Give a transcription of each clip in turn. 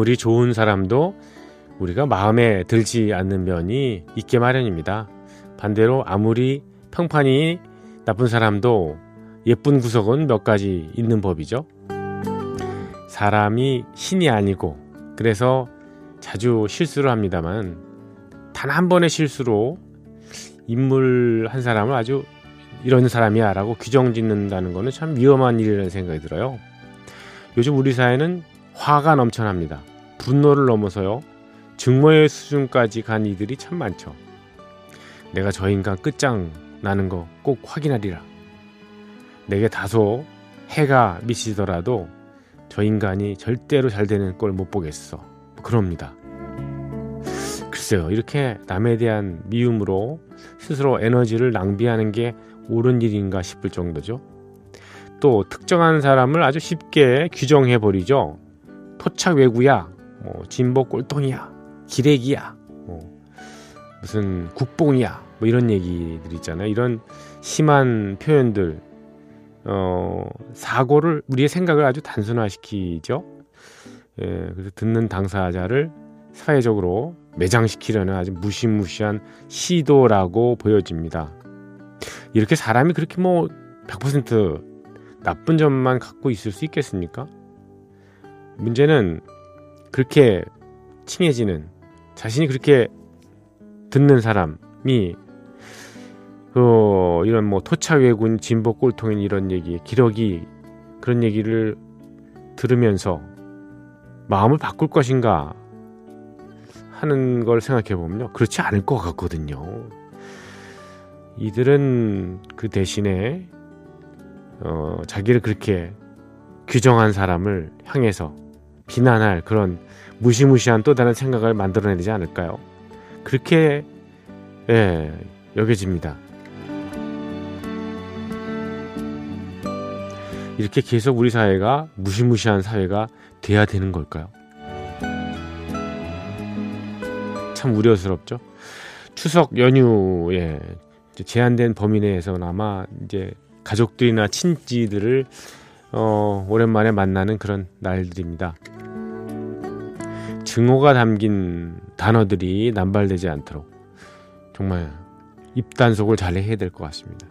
아무리 좋은 사람도 우리가 마음에 들지 않는 면이 있게 마련입니다. 반대로 아무리 평판이 나쁜 사람도 예쁜 구석은 몇 가지 있는 법이죠. 사람이 신이 아니고 그래서 자주 실수를 합니다만 단 한 번의 실수로 인물 한 사람을 아주 이런 사람이야 라고 규정 짓는다는 것은 참 위험한 일이라는 생각이 들어요. 요즘 우리 사회는 화가 넘쳐납니다. 분노를 넘어서요. 증오의 수준까지 간 이들이 참 많죠. 내가 저 인간 끝장 나는 거 꼭 확인하리라. 내게 다소 해가 미치더라도 저 인간이 절대로 잘 되는 걸 못 보겠어. 그럽니다. 글쎄요, 이렇게 남에 대한 미움으로 스스로 에너지를 낭비하는 게 옳은 일인가 싶을 정도죠. 또 특정한 사람을 아주 쉽게 규정해 버리죠. 토착 외구야, 뭐 진보 꼴통이야, 기레기야, 뭐 무슨 국뽕이야, 뭐 이런 얘기들 있잖아요. 이런 심한 표현들, 어, 사고를 우리의 생각을 아주 단순화시키죠. 예, 그래서 듣는 당사자를 사회적으로 매장시키려는 아주 무시무시한 시도라고 보여집니다. 이렇게 사람이 그렇게 뭐 100% 나쁜 점만 갖고 있을 수 있겠습니까? 문제는 그렇게 칭해지는 자신이 그렇게 듣는 사람이 그 이런 뭐 토착외군 진보 꼴통인 이런 얘기 기러기 그런 얘기를 들으면서 마음을 바꿀 것인가 하는 걸 생각해 보면요 그렇지 않을 것 같거든요. 이들은 그 대신에 어, 자기를 그렇게 규정한 사람을 향해서 비난할 그런 무시무시한 또 다른 생각을 만들어내지 않을까요? 그렇게 예, 여겨집니다. 이렇게 계속 우리 사회가 무시무시한 사회가 돼야 되는 걸까요? 참 우려스럽죠. 추석 연휴에 제한된 범위 내에서나마 이제 가족들이나 친지들을 어, 오랜만에 만나는 그런 날들입니다. 증오가 담긴 단어들이 남발되지 않도록 정말 입단속을 잘 해야 될 것 같습니다.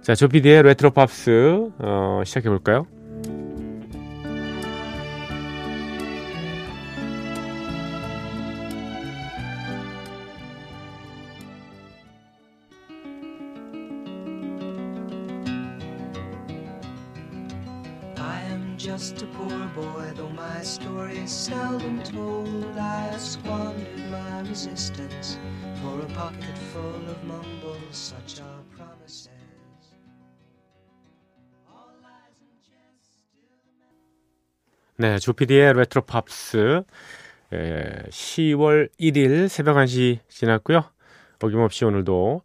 자, 조피디의 레트로 팝스 어, 시작해 볼까요? 네, 조피디의 레트로 팝스 예, 10월 1일 새벽 1시 지났고요. 어김없이 오늘도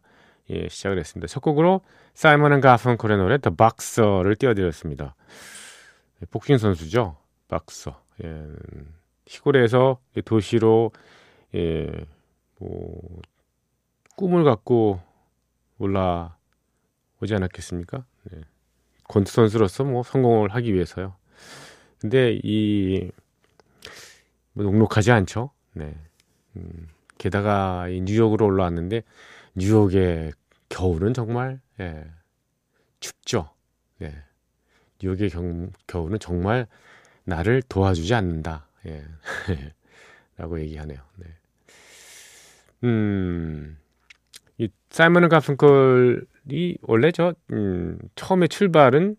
예, 시작을 했습니다. 첫 곡으로 사이먼 앤 가펑콜의 노래 The Boxer를 띄워드렸습니다. 복싱 선수죠. 박서. 예. 시골에서 도시로 예, 뭐 꿈을 갖고 올라오지 않았겠습니까? 네. 권투 선수로서 뭐 성공을 하기 위해서요. 근데 이 뭐 녹록하지 않죠. 네. 음, 게다가 이 뉴욕으로 올라왔는데 뉴욕의 겨울은 정말 예, 춥죠. 네. 뉴욕의 경, 겨울은 정말 나를 도와주지 않는다. 예. 라고 얘기하네요. 네. 음, 이 사이먼 가펑클이 원래 저, 음, 처음에 출발은,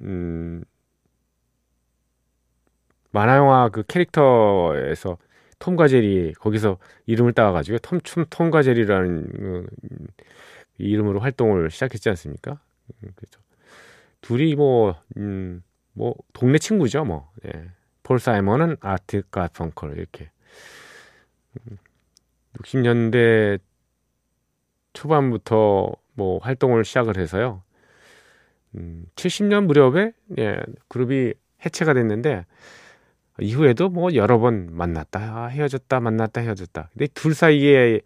음, 만화 영화 그 캐릭터에서 톰과 제리 거기서 이름을 따와가지고 톰, 톰 톰과 제리라는 음, 이름으로 활동을 시작했지 않습니까? 음, 그렇죠. 둘이 뭐, 음, 뭐 동네 친구죠, 뭐. 예. 폴 사이먼은 아트 가펑컬 이렇게 60년대 음, 초반부터 뭐 활동을 시작을 해서요. 음, 70년 무렵에 예, 그룹이 해체가 됐는데 이후에도 뭐 여러 번 만났다 헤어졌다 만났다 헤어졌다. 근데 둘 사이에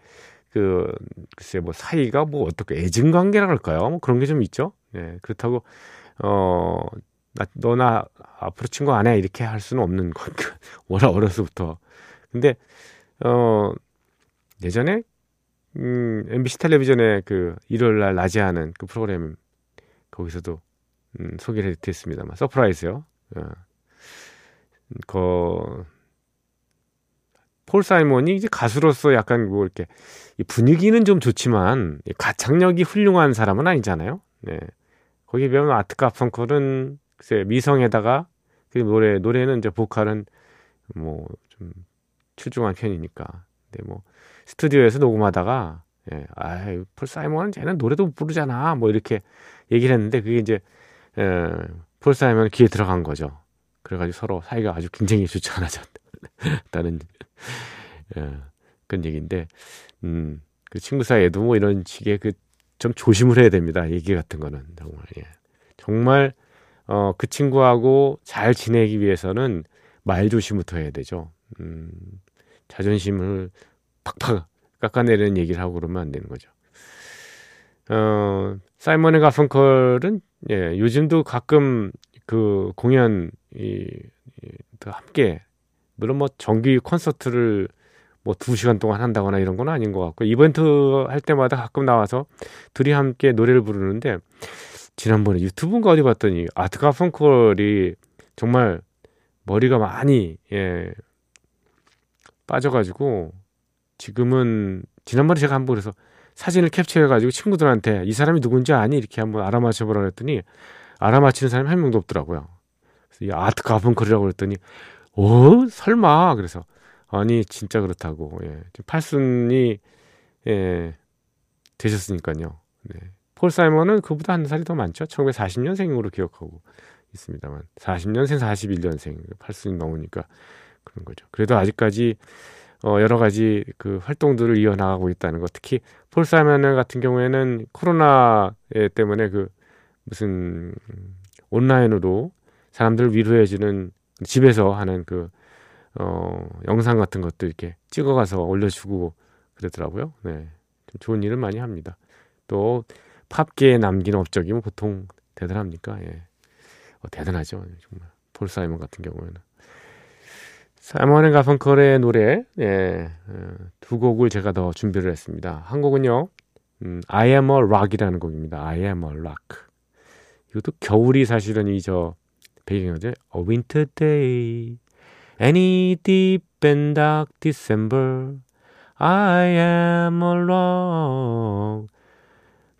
그 글쎄 뭐 사이가 뭐 어떻게 애증 관계라 그럴까요? 뭐 그런 게 좀 있죠. 예, 그렇다고 어 나, 너나 앞으로 친구 안 해 이렇게 할 수는 없는 관계. 워낙 어려서부터. 근데 어 예전에 음, MBC 텔레비전에 그 일요일 날 낮에 하는 그 프로그램 거기서도 음, 소개를 했습니다만 서프라이즈요. 어. 그, 폴 사이먼이 이제 가수로서 약간 뭐 이렇게 분위기는 좀 좋지만 가창력이 훌륭한 사람은 아니잖아요. 네. 거기 비하면 아트 가펑클은 글쎄 미성에다가 그 노래 노래는 이제 보컬은 뭐 좀 출중한 편이니까. 근데 뭐 스튜디오에서 녹음하다가 예, 아이 폴 사이먼은 쟤는 노래도 못 부르잖아. 뭐 이렇게 얘기를 했는데 그게 이제 예, 폴 사이먼 귀에 들어간 거죠. 그래가지고 서로 사이가 아주 굉장히 좋지 않아졌다는 예, 그런 얘기인데, 음, 그 친구 사이에도 뭐 이런 식의 그 좀 조심을 해야 됩니다. 얘기 같은 거는 정말 예. 정말 어, 그 친구하고 잘 지내기 위해서는 말 조심부터 해야 되죠. 음, 자존심을 팍팍 깎아내리는 얘기를 하고 그러면 안 되는 거죠. 어, 사이먼의 가펑컬은 예, 요즘도 가끔 그 공연 이, 이 함께 물론 뭐 정기 콘서트를 뭐 두 시간 동안 한다거나 이런 건 아닌 것 같고 이벤트 할 때마다 가끔 나와서 둘이 함께 노래를 부르는데 지난번에 유튜브인가 어디 봤더니 아트 가 펑컬이 정말 머리가 많이 예 빠져가지고 지금은 지난번에 제가 한번 그래서 사진을 캡처해가지고 친구들한테 이 사람이 누군지 아니 이렇게 한번 알아맞혀보라 그랬더니 알아맞히는 사람이 한 명도 없더라고요. 이 아트 가펑컬이라고 그랬더니 어 설마 그래서 아니 진짜 그렇다고 예 팔순이 예 되셨으니까요. 네. 폴 사이먼은 그보다 한 살이 더 많죠. 1940년생으로 기억하고 있습니다만 40년생, 41년생, 8순이 넘으니까 그런 거죠. 그래도 아직까지 어, 여러 가지 그 활동들을 이어나가고 있다는 것. 특히 폴 사이먼 같은 경우에는 코로나 때문에 그 무슨 온라인으로 사람들을 위로해주는 집에서 하는 그 어, 영상 같은 것도 이렇게 찍어가서 올려주고 그러더라고요. 네. 좀 좋은 일을 많이 합니다. 또 팝계에 남긴 업적이면 보통 대단합니까? 예. 어, 대단하죠. 정말. 폴 사이먼 같은 경우에는. 사이먼 앤 가펑컬의 노래, 예, 어, 두 곡을 제가 더 준비를 했습니다. 한 곡은요, 음, I am a rock이라는 곡입니다. I am a rock. 이것도 겨울이 사실은 이저 배경이죠. A winter day, any deep and dark December, I am a rock.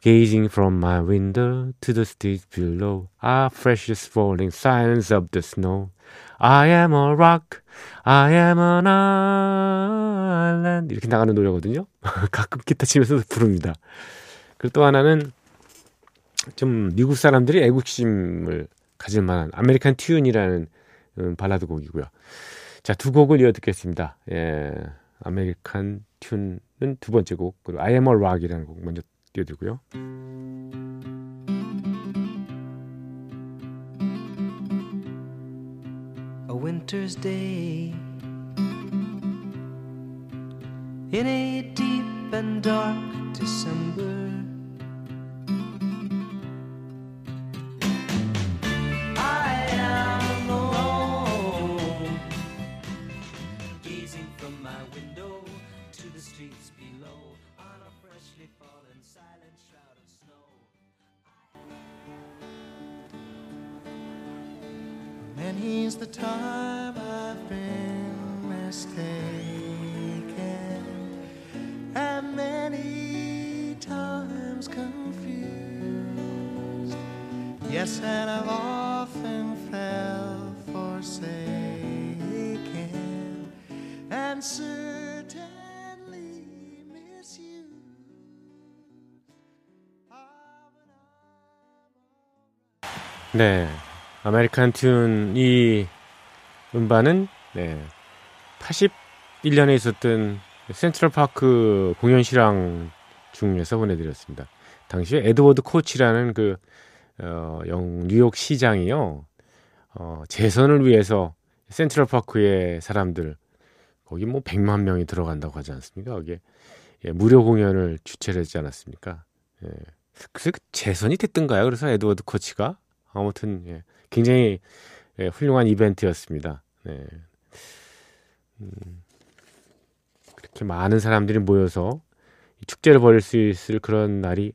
Gazing from my window to the streets below are freshest falling silence of the snow. I am a rock, I am an island. 이렇게 나가는 노래거든요. 가끔 기타 치면서 부릅니다. 그리고 또 하나는 좀 미국 사람들이 애국심을 가질 만한 American Tune이라는 음, 발라드 곡이고요. 자, 두 곡을 이어 듣겠습니다. 예, American Tune은 두 번째 곡, 그리고 I am a rock이라는 곡 먼저 띄워드리고요. Winter's day in a deep and dark December. 네. American Tune 이 음반은 네. 81년에 있었던 센트럴 파크 공연 실황 중에서 보내드렸습니다. 당시에 에드워드 코치라는 그 어, 영 뉴욕 시장이요. 어, 재선을 위해서 센트럴 파크의 사람들 거기 뭐 100만 명이 들어간다고 하지 않습니까? 거기에 예, 무료 공연을 주최를 했지 않았습니까? 예. 그래서 재선이 됐던가요? 그래서 에드워드 코치가 아무튼 예, 굉장히 예, 훌륭한 이벤트였습니다. 네. 음, 그렇게 많은 사람들이 모여서 축제를 벌일 수 있을 그런 날이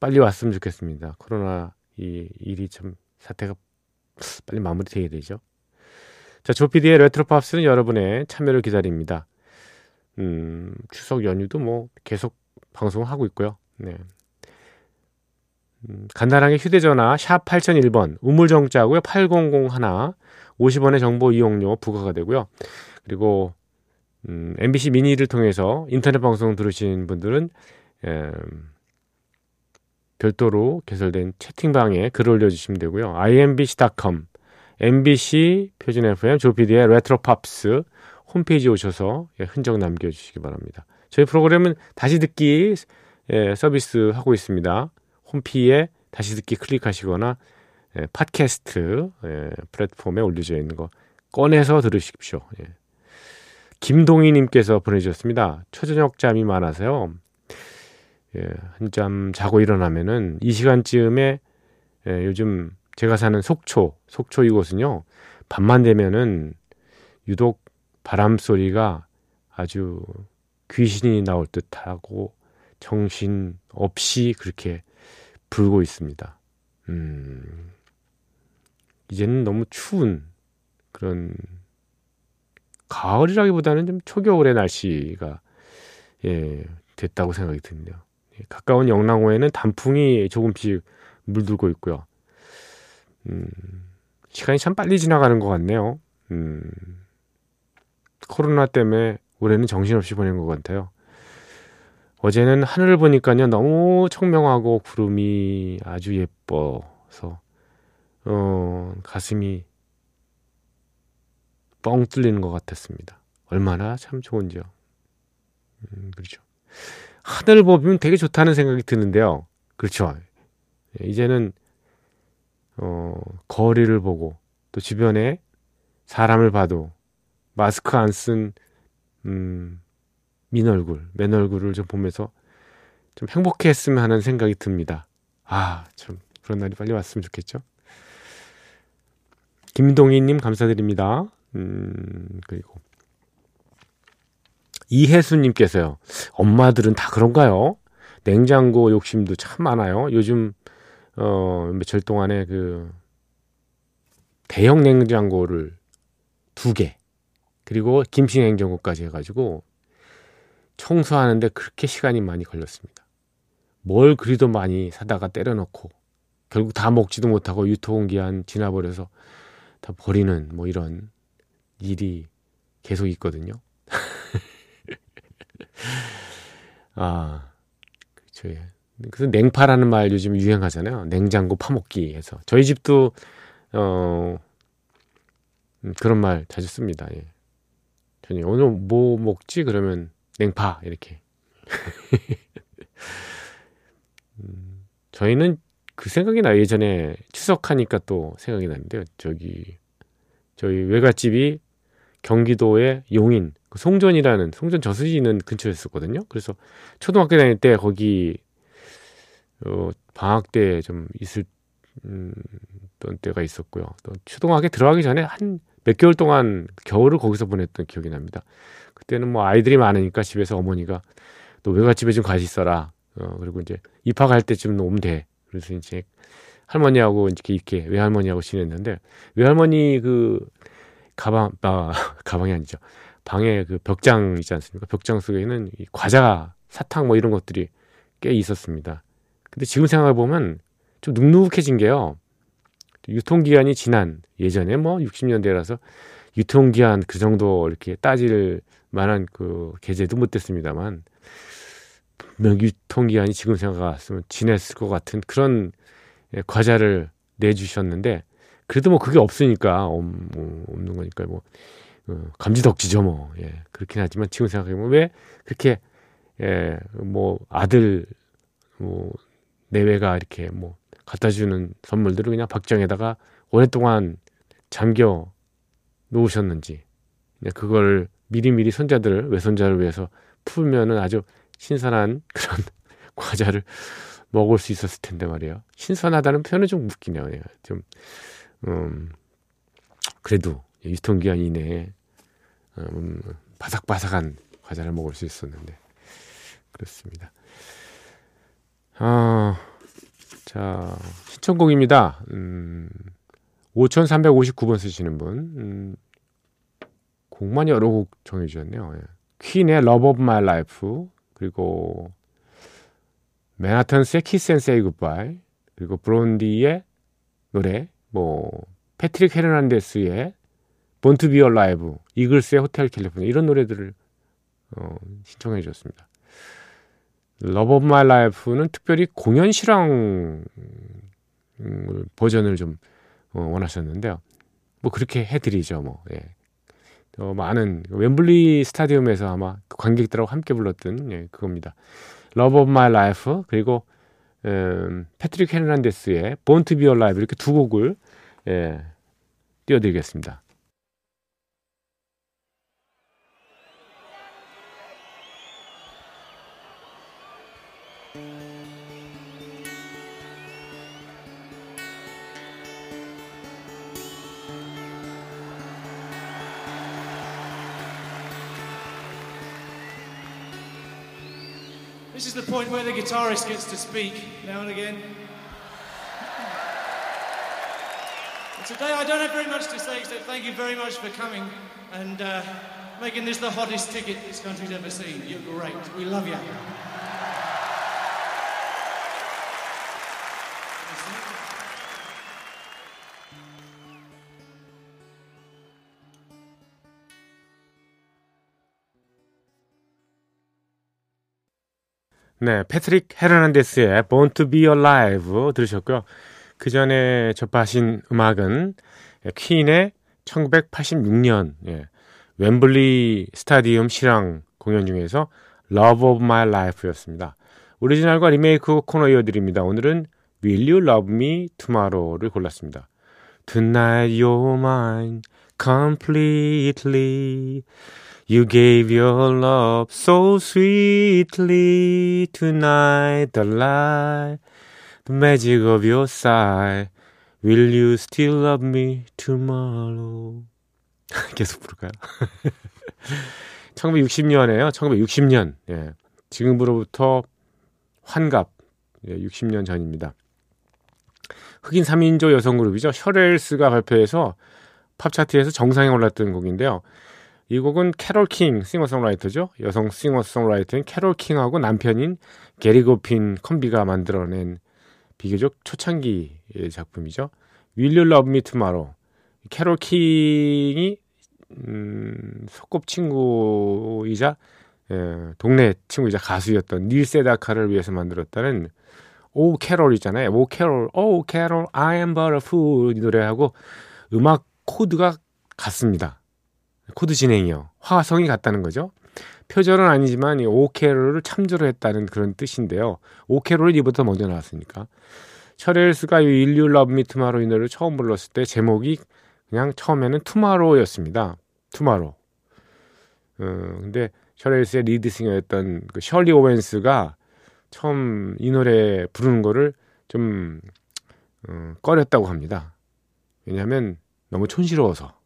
빨리 왔으면 좋겠습니다. 코로나 이 일이 참 사태가 빨리 마무리되어야 되죠. 자, 조피디의 레트로팝스는 여러분의 참여를 기다립니다. 음, 추석 연휴도 뭐 계속 방송을 하고 있고요. 네. 음, 간단하게 휴대전화 샵 8001번 우물정자고요. 8001 50원의 정보 이용료 부과가 되고요. 그리고 음, MBC 미니를 통해서 인터넷 방송 들으신 분들은 음, 별도로 개설된 채팅방에 글을 올려주시면 되고요. imbc.com, MBC 표준 FM 조피디의 레트로팝스 홈페이지에 오셔서 예, 흔적 남겨주시기 바랍니다. 저희 프로그램은 다시 듣기 예, 서비스 하고 있습니다. 홈피에 다시 듣기 클릭하시거나 예, 팟캐스트 예, 플랫폼에 올려져 있는 거 꺼내서 들으십시오. 예. 김동희님께서 보내주셨습니다. 초저녁 잠이 많아서요. 예, 한잠 자고 일어나면은 이 시간쯤에 예, 요즘 제가 사는 속초, 속초 이곳은요. 밤만 되면은 유독 바람 소리가 아주 귀신이 나올 듯하고 정신 없이 그렇게 불고 있습니다. 음, 이제는 너무 추운 그런 가을이라기보다는 좀 초겨울의 날씨가 예, 됐다고 생각이 드네요. 예, 가까운 영랑호에는 단풍이 조금씩 물들고 있고요. 음, 시간이 참 빨리 지나가는 것 같네요. 음, 코로나 때문에 올해는 정신없이 보낸 것 같아요. 어제는 하늘을 보니까요 너무 청명하고 구름이 아주 예뻐서 어, 가슴이 뻥 뚫리는 것 같았습니다. 얼마나 참 좋은지요. 음, 그렇죠. 하늘을 보면 되게 좋다는 생각이 드는데요. 그렇죠. 예, 이제는 어, 거리를 보고 또 주변에 사람을 봐도 마스크 안쓴 음, 민 얼굴, 맨 얼굴을 좀 보면서 좀 행복했으면 하는 생각이 듭니다. 아, 참 그런 날이 빨리 왔으면 좋겠죠. 김동희님 감사드립니다. 음, 그리고 이혜수님께서요. 엄마들은 다 그런가요? 냉장고 욕심도 참 많아요. 요즘 어 며칠 동안에 그 대형 냉장고를 두 개, 그리고 김치 냉장고까지 해가지고 청소하는데 그렇게 시간이 많이 걸렸습니다. 뭘 그리도 많이 사다가 때려놓고 결국 다 먹지도 못하고 유통기한 지나버려서 다 버리는 뭐 이런 일이 계속 있거든요. 아, 그렇죠. 예. 그래서 냉파라는 말 요즘 유행하잖아요. 냉장고 파먹기 해서 저희 집도 어 음, 그런 말 자주 씁니다. 예. 저는 오늘 뭐 먹지 그러면 냉파 이렇게. 음, 저희는 그 생각이 나 예전에 추석하니까 또 생각이 나는데요. 저기 저희 외갓집이 경기도의 용인 그 송전이라는 송전 저수지 있는 근처였었거든요. 그래서 초등학교 다닐 때 거기 어, 방학 때 좀 있을 음, 던 때가 있었고요. 또 초등학교 들어가기 전에 한 몇 개월 동안 겨울을 거기서 보냈던 기억이 납니다. 그때는 뭐 아이들이 많으니까 집에서 어머니가 또 외갓집에 좀 가시 있어라. 어, 그리고 이제 입학할 때쯤 오면 돼. 그래서 이제 할머니하고 이렇게 이렇게 외할머니하고 지냈는데 외할머니 그 가방 아, 가방이 아니죠. 방에 그 벽장 있지 않습니까? 벽장 속에는 이 과자, 사탕 뭐 이런 것들이 꽤 있었습니다. 근데 지금 생각해 보면 좀 눅눅해진 게요. 유통기한이 지난 예전에 뭐 60년대라서 유통기한 그 정도 이렇게 따질 만한 그 계제도 못 됐습니다만 분명 유통기한이 지금 생각했으면 지냈을 것 같은 그런 예, 과자를 내주셨는데 그래도 뭐 그게 없으니까 음, 뭐 없는 거니까 뭐 어, 감지덕지죠 뭐. 예, 그렇긴 하지만 지금 생각해보면 왜 그렇게 예, 뭐 아들 뭐 내외가 이렇게 뭐 갖다 주는 선물들을 그냥 박정에다가 오랫동안 잠겨 놓으셨는지 그걸 미리미리 손자들 외손자를 위해서 풀면은 아주 신선한 그런 과자를 먹을 수 있었을 텐데 말이에요. 신선하다는 표현은 좀 웃기네요. 좀 음, 그래도 유통기한 이내에 음, 바삭바삭한 과자를 먹을 수 있었는데 그렇습니다. 아, 자 신청곡입니다. 음, 5359번 쓰시는 분 음, 곡만 여러 곡 정해주셨네요. 예. 퀸의 Love of My Life 그리고 맨하탄스의 Kiss and Say Goodbye 그리고 브론디의 노래 뭐 패트릭 헤르난데스의 Born to Be Alive 이글스의 호텔 캘리포니아 이런 노래들을 어, 신청해 주셨습니다. Love of My Life는 특별히 공연 실황 버전을 좀 어, 원하셨는데요. 뭐 그렇게 해드리죠, 뭐. 예. 더 많은 웸블리 스타디움에서 아마 그 관객들하고 함께 불렀던 예, 그겁니다. Love of My Life 그리고 음, 패트릭 헤르난데스의 Born to Be Alive 이렇게 두 곡을 예, 띄워드리겠습니다. This is the point where the guitarist gets to speak now and again. And today I don't have very much to say except thank you very much for coming and uh, making this the hottest ticket this country's ever seen. You're great. We love you. 네, 패트릭 헤르난데스의 Born to Be Alive 들으셨고요. 그 전에 접하신 음악은 퀸의 1986년 예, 웸블리 스타디움 실황 공연 중에서 Love of My Life였습니다. 오리지널과 리메이크 코너 이어드립니다. 오늘은 Will You Love Me Tomorrow를 골랐습니다. Tonight you're mine completely You gave your love so sweetly tonight, the light, the magic of your sigh. Will you still love me tomorrow? 계속 부를까요? 1960년에요. 1960년. 예. 지금으로부터 환갑. 예, 60년 전입니다. 흑인 3인조 여성 그룹이죠. 셔렐스가 발표해서 팝 차트에서 정상에 올랐던 곡인데요. 이 곡은 캐롤 킹 싱어송라이터죠. 여성 싱어송라이터인 캐롤 킹하고 남편인 게리 고핀 콤비가 만들어낸 비교적 초창기의 작품이죠. Will You Love Me Tomorrow. 캐롤 킹이 음, 소꿉친구이자 예, 동네 친구이자 가수였던 닐 세다카를 위해서 만들었다는 Oh Carol이잖아요. Oh Carol, Oh Carol, I am but a fool 이 노래하고 음악 코드가 같습니다. 코드 진행이요. 화성이 같다는 거죠. 표절은 아니지만 이 Oh Carol을 참조를 했다는 그런 뜻인데요. Oh Carol이 이보다 먼저 나왔으니까. 셔렐스가 이 Will You Love Me Tomorrow 이 노래를 처음 불렀을 때 제목이 그냥 처음에는 Tomorrow였습니다. Tomorrow. 어, 근데 셔렐스의 리드 싱어였던 그 셜리 오웬스가 처음 이 노래 부르는 거를 좀 어, 꺼렸다고 합니다. 왜냐하면 너무 촌스러워서.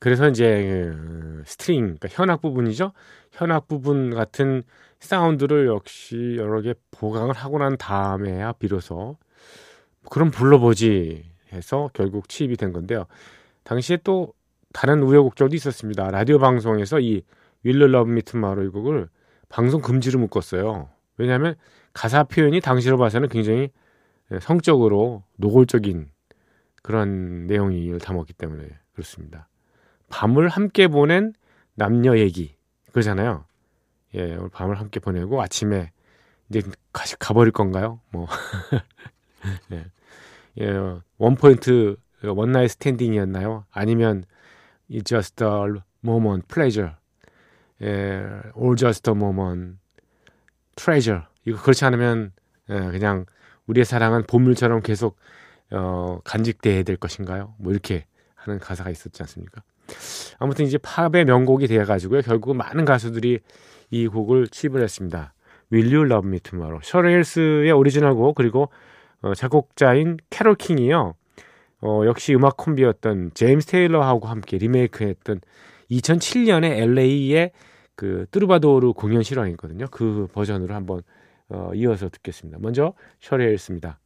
그래서 이제 그 스트링, 그러니까 현악 부분이죠. 현악 부분 같은 사운드를 역시 여러 개 보강을 하고 난 다음에야 비로소 그럼 불러보지 해서 결국 취입이 된 건데요. 당시에 또 다른 우여곡절도 있었습니다. 라디오 방송에서 이 Will You Love Me Tomorrow 이 곡을 방송 금지로 묶었어요. 왜냐하면 가사 표현이 당시로 봐서는 굉장히 성적으로 노골적인 그런 내용을 담았기 때문에 그렇습니다. 밤을 함께 보낸 남녀 얘기 그러잖아요. 예, 오늘 밤을 함께 보내고 아침에 이제 가, 가버릴 건가요? 뭐 예. 예, one point one night standing이었나요? 아니면 It's just a moment's pleasure, 예, or just a moment's treasure. 이거 그렇지 않으면 예, 그냥 우리의 사랑은 보물처럼 계속 어, 간직돼야 될 것인가요? 뭐 이렇게 하는 가사가 있었지 않습니까? 아무튼 이제 팝의 명곡이 되어가지고요. 결국 많은 가수들이 이 곡을 취입을 했습니다. Will You Love Me Tomorrow. 셔레일스의 오리지널 곡 그리고 어, 작곡자인 캐롤 킹이요. 어, 역시 음악 콤비였던 제임스 테일러하고 함께 리메이크했던 2007년에 LA의 그 뚜르바도르 공연 실황이거든요. 그 버전으로 한번 어, 이어서 듣겠습니다. 먼저 셔레일스입니다.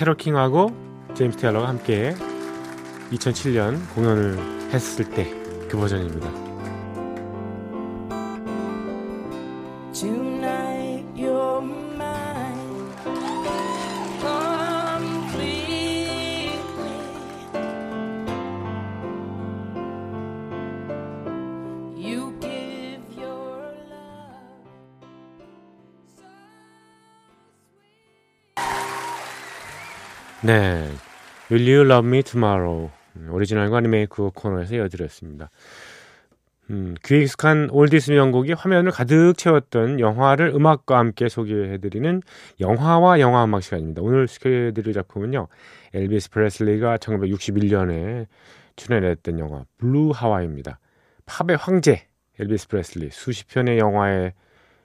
캐럴킹하고 제임스 테일러가 함께 2007년 공연을 했을 때 그 버전입니다. 네. Will You Love Me Tomorrow 오리지널과 리메이크 코너에서 이어드렸습니다. 음, 귀에 익숙한 oldies 명곡이 화면을 가득 채웠던 영화를 음악과 함께 소개해드리는 영화와 영화 음악 시간입니다. 오늘 소개해드릴 작품은요. 엘비스 프레슬리가 1961년에 출연했던 영화 Blue Hawaii입니다. 팝의 황제 엘비스 프레슬리 수십 편의 영화에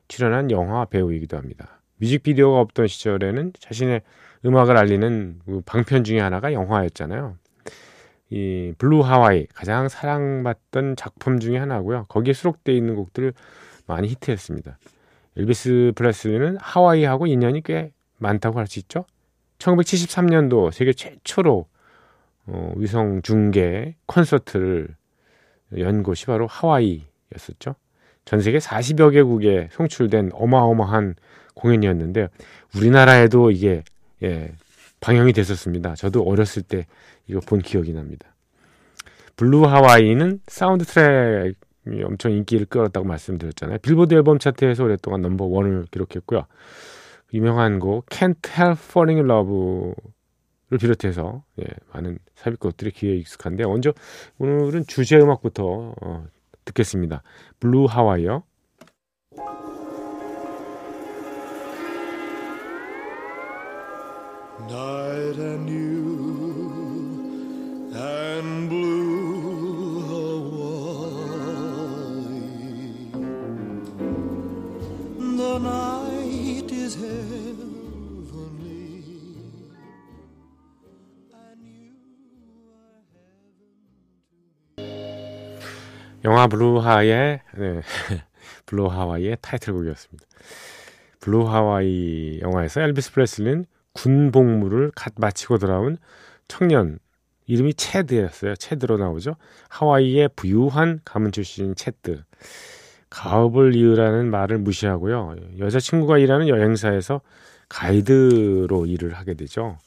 출연한 영화 배우이기도 합니다. 뮤직비디오가 없던 시절에는 자신의 음악을 알리는 그 방편 중에 하나가 영화였잖아요. 이 Blue Hawaii 가장 사랑받던 작품 중에 하나고요. 거기에 수록되어 있는 곡들을 많이 히트했습니다. 엘비스 프레슬리는 하와이하고 인연이 꽤 많다고 할 수 있죠. 1973년도 세계 최초로 어, 위성 중계 콘서트를 연 곳이 바로 하와이였었죠. 전 세계 40여 개국에 송출된 어마어마한 공연이었는데 우리나라에도 이게 예, 방영이 됐었습니다. 저도 어렸을 때 이거 본 기억이 납니다. Blue Hawaii는 사운드 트랙이 엄청 인기를 끌었다고 말씀드렸잖아요. 빌보드 앨범 차트에서 오랫동안 넘버 원을 기록했고요. 유명한 곡 Can't Help Falling in Love를 비롯해서 예, 많은 삽입곡들이 귀에 익숙한데 먼저 오늘은 주제 음악부터 어, 듣겠습니다. 블루 하와이요. Night and you and blue Hawaii. The night is heavenly, and you are heaven to me. 영화 Blue Hawaii 네. Blue Hawaii의 타이틀곡이었습니다. Blue Hawaii 영화에서 엘비스 프레슬리는 군 복무를 갓 마치고 돌아온 청년 이름이 채드였어요. 채드로 나오죠. 하와이의 부유한 가문 출신인 채드. 가업을 이으라는 말을 무시하고요. 여자친구가 일하는 여행사에서 가이드로 일을 하게 되죠.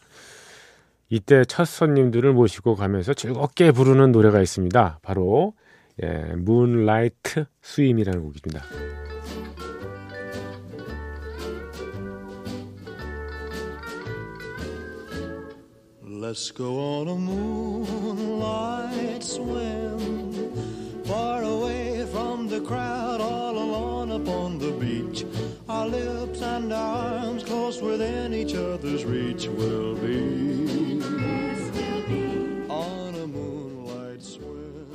이때 첫 손님들을 모시고 가면서 즐겁게 부르는 노래가 있습니다. 바로 예, 문라이트 스임이라는 곡입니다. Let's go on a moonlight swim Far away from the crowd All alone upon the beach Our lips and our arms Close within each other's reach Will be On a moonlight swim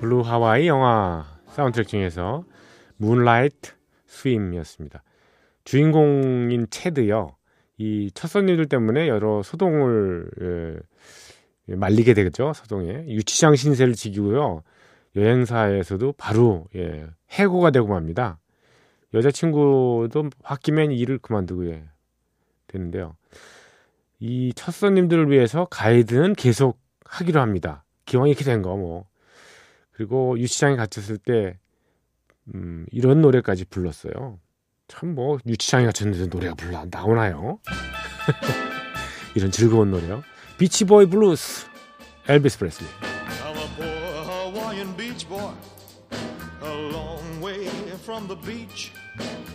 블루 하와이 영화 사운드트랙 중에서 문라이트 스임이었습니다. 주인공인 체드요. 이 첫 손님들 때문에 여러 소동을 예, 말리게 되겠죠. 소동에 유치장 신세를 지키고요. 여행사에서도 바로 예, 해고가 되고 맙니다. 여자친구도 홧김엔 일을 그만두고 예, 되는데요. 이 첫 손님들을 위해서 가이드는 계속 하기로 합니다. 기왕 이렇게 된 거 뭐. 그리고 유치장에 갇혔을 때 음, 이런 노래까지 불렀어요. 참 뭐 유치장에 갇혔는데 노래가 불러 나오나요? 이런 즐거운 노래요. Beach Boy Blues 엘비스 프레슬리. From the beach.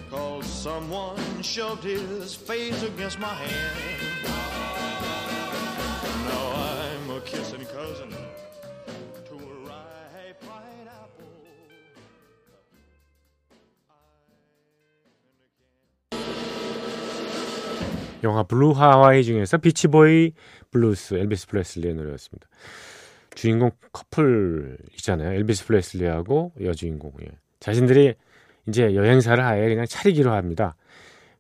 Cause someone shoved his face against my hand. Now I'm a kissing cousin 영화 Blue Hawaii 중에서 Beach Boy Blues 엘비스 프레슬리의 노래였습니다. 주인공 커플이잖아요. 엘비스 프레슬리하고 여주인공. 예. 자신들이 이제 여행사를 아예 그냥 차리기로 합니다.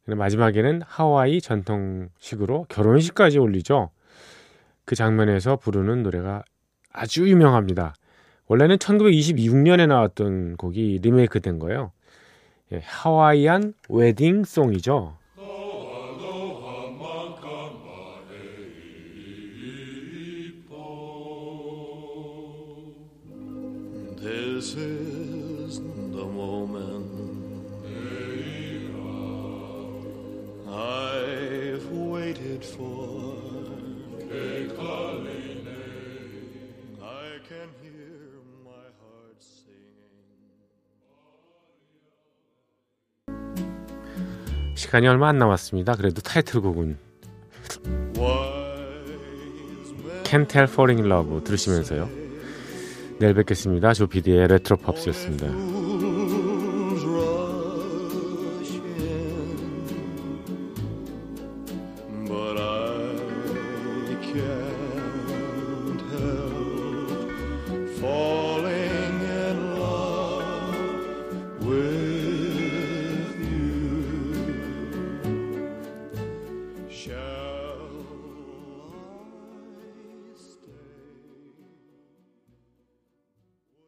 마지막에는 하와이 전통식으로 결혼식까지 올리죠. 그 장면에서 부르는 노래가 아주 유명합니다. 원래는 1926년에 나왔던 곡이 리메이크 된 거예요. 예, 하와이안 웨딩 송이죠. 시간이 얼마 안 남았습니다. 그래도 타이틀곡은 Can't Tell Falling in Love 들으시면서요. 내일 뵙겠습니다. 조피디의 레트로 팝스였습니다.